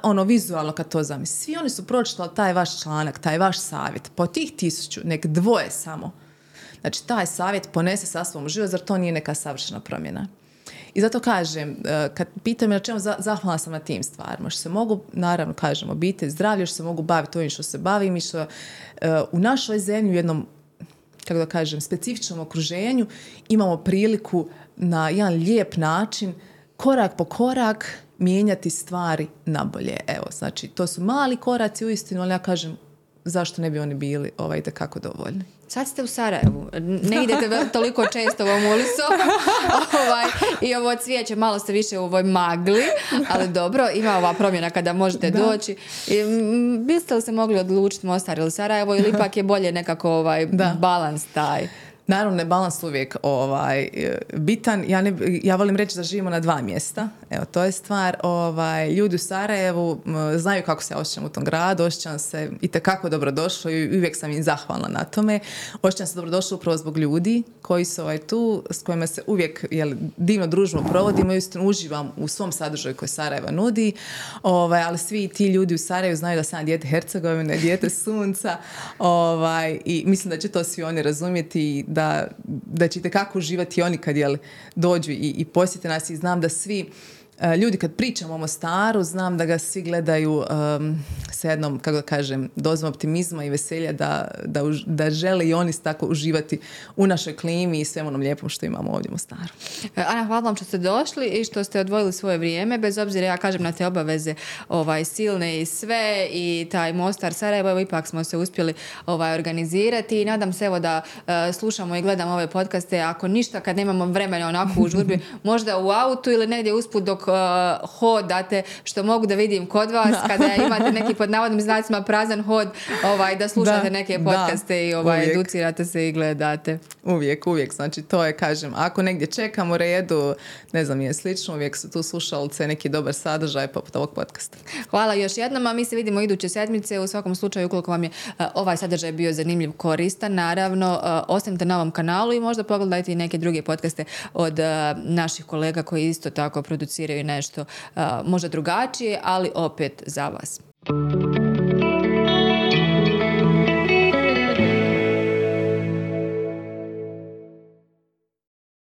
ono vizualno kad to zamisli, svi oni su pročitali taj vaš članak, taj vaš savjet. Po tih tisuću, nek dvoje samo. Znači, taj savjet ponese sa svom život, zar to nije neka savršena promjena? I zato kažem, e, kad pitam na čemu zahvalna sam na tim stvarima, što se mogu, naravno kažem, obitelj, zdravlje, što se mogu baviti ovim što se bavim i što u našoj zemlji u jednom kako da kažem, specifičnom okruženju imamo priliku na jedan lijep način korak po korak mijenjati stvari na bolje. Evo, znači, to su mali koraci u istinu, ali ja kažem, zašto ne bi oni bili ovaj, kako dovoljni? Sad ste u Sarajevu, ne idete toliko često ovom ulicom ovaj, i ovo cvijeće malo ste više u ovoj magli, ali dobro, ima ova promjena kada možete doći. biste li se mogli odlučiti Mostar ili Sarajevo ili ipak je bolje nekako ovaj balans taj? Naravno, je balans uvijek ovaj, bitan. Ja, ne, ja volim reći da živimo na dva mjesta. Evo, to je stvar. Ovaj, ljudi u Sarajevu znaju kako se osjećam u tom gradu. Osjećam se i tekako dobrodošlo i uvijek sam im zahvalna na tome. Osjećam se dobrodošlo upravo zbog ljudi koji su ovaj, tu, s kojima se uvijek jel, divno družno provodimo i uistinu uživam u svom sadržaju koji Sarajeva nudi. Ovaj, ali svi ti ljudi u Sarajevu znaju da sam dijete Hercegovine, dijete sunca. Ovaj, I mislim da će to svi oni razumjeti da da, da ćete kako uživati oni kad jel, dođu i, i posjete nas i znam da svi ljudi kad pričamo o Mostaru, znam da ga svi gledaju um, sa jednom, kako da kažem, dozom optimizma i veselja da, da, da žele i oni tako uživati u našoj klimi i svem onom lijepom što imamo ovdje u Mostaru. E, Ana, hvala vam što ste došli i što ste odvojili svoje vrijeme, bez obzira ja kažem na te obaveze ovaj, silne i sve i taj Mostar Sarajevo, evo ipak smo se uspjeli ovaj, organizirati i nadam se evo da e, slušamo i gledamo ove podcaste, ako ništa kad nemamo vremena onako u žurbi, možda u autu ili negdje usput dok uh, hodate, što mogu da vidim kod vas kada imate neki pod navodnim znacima prazan hod, ovaj, da slušate neke podcaste i ovaj, educirate se i gledate. Uvijek, uvijek. Znači to je, kažem, ako negdje čekamo redu, ne znam, je slično, uvijek su tu slušalce, neki dobar sadržaj poput ovog podcasta. Hvala još jednom, a mi se vidimo iduće sedmice. U svakom slučaju, ukoliko vam je uh, ovaj sadržaj bio zanimljiv, koristan, naravno, uh, ostanite na ovom kanalu i možda pogledajte i neke druge podcaste od uh, naših kolega koji isto tako produciraju nešto možda drugačije, ali opet za vas.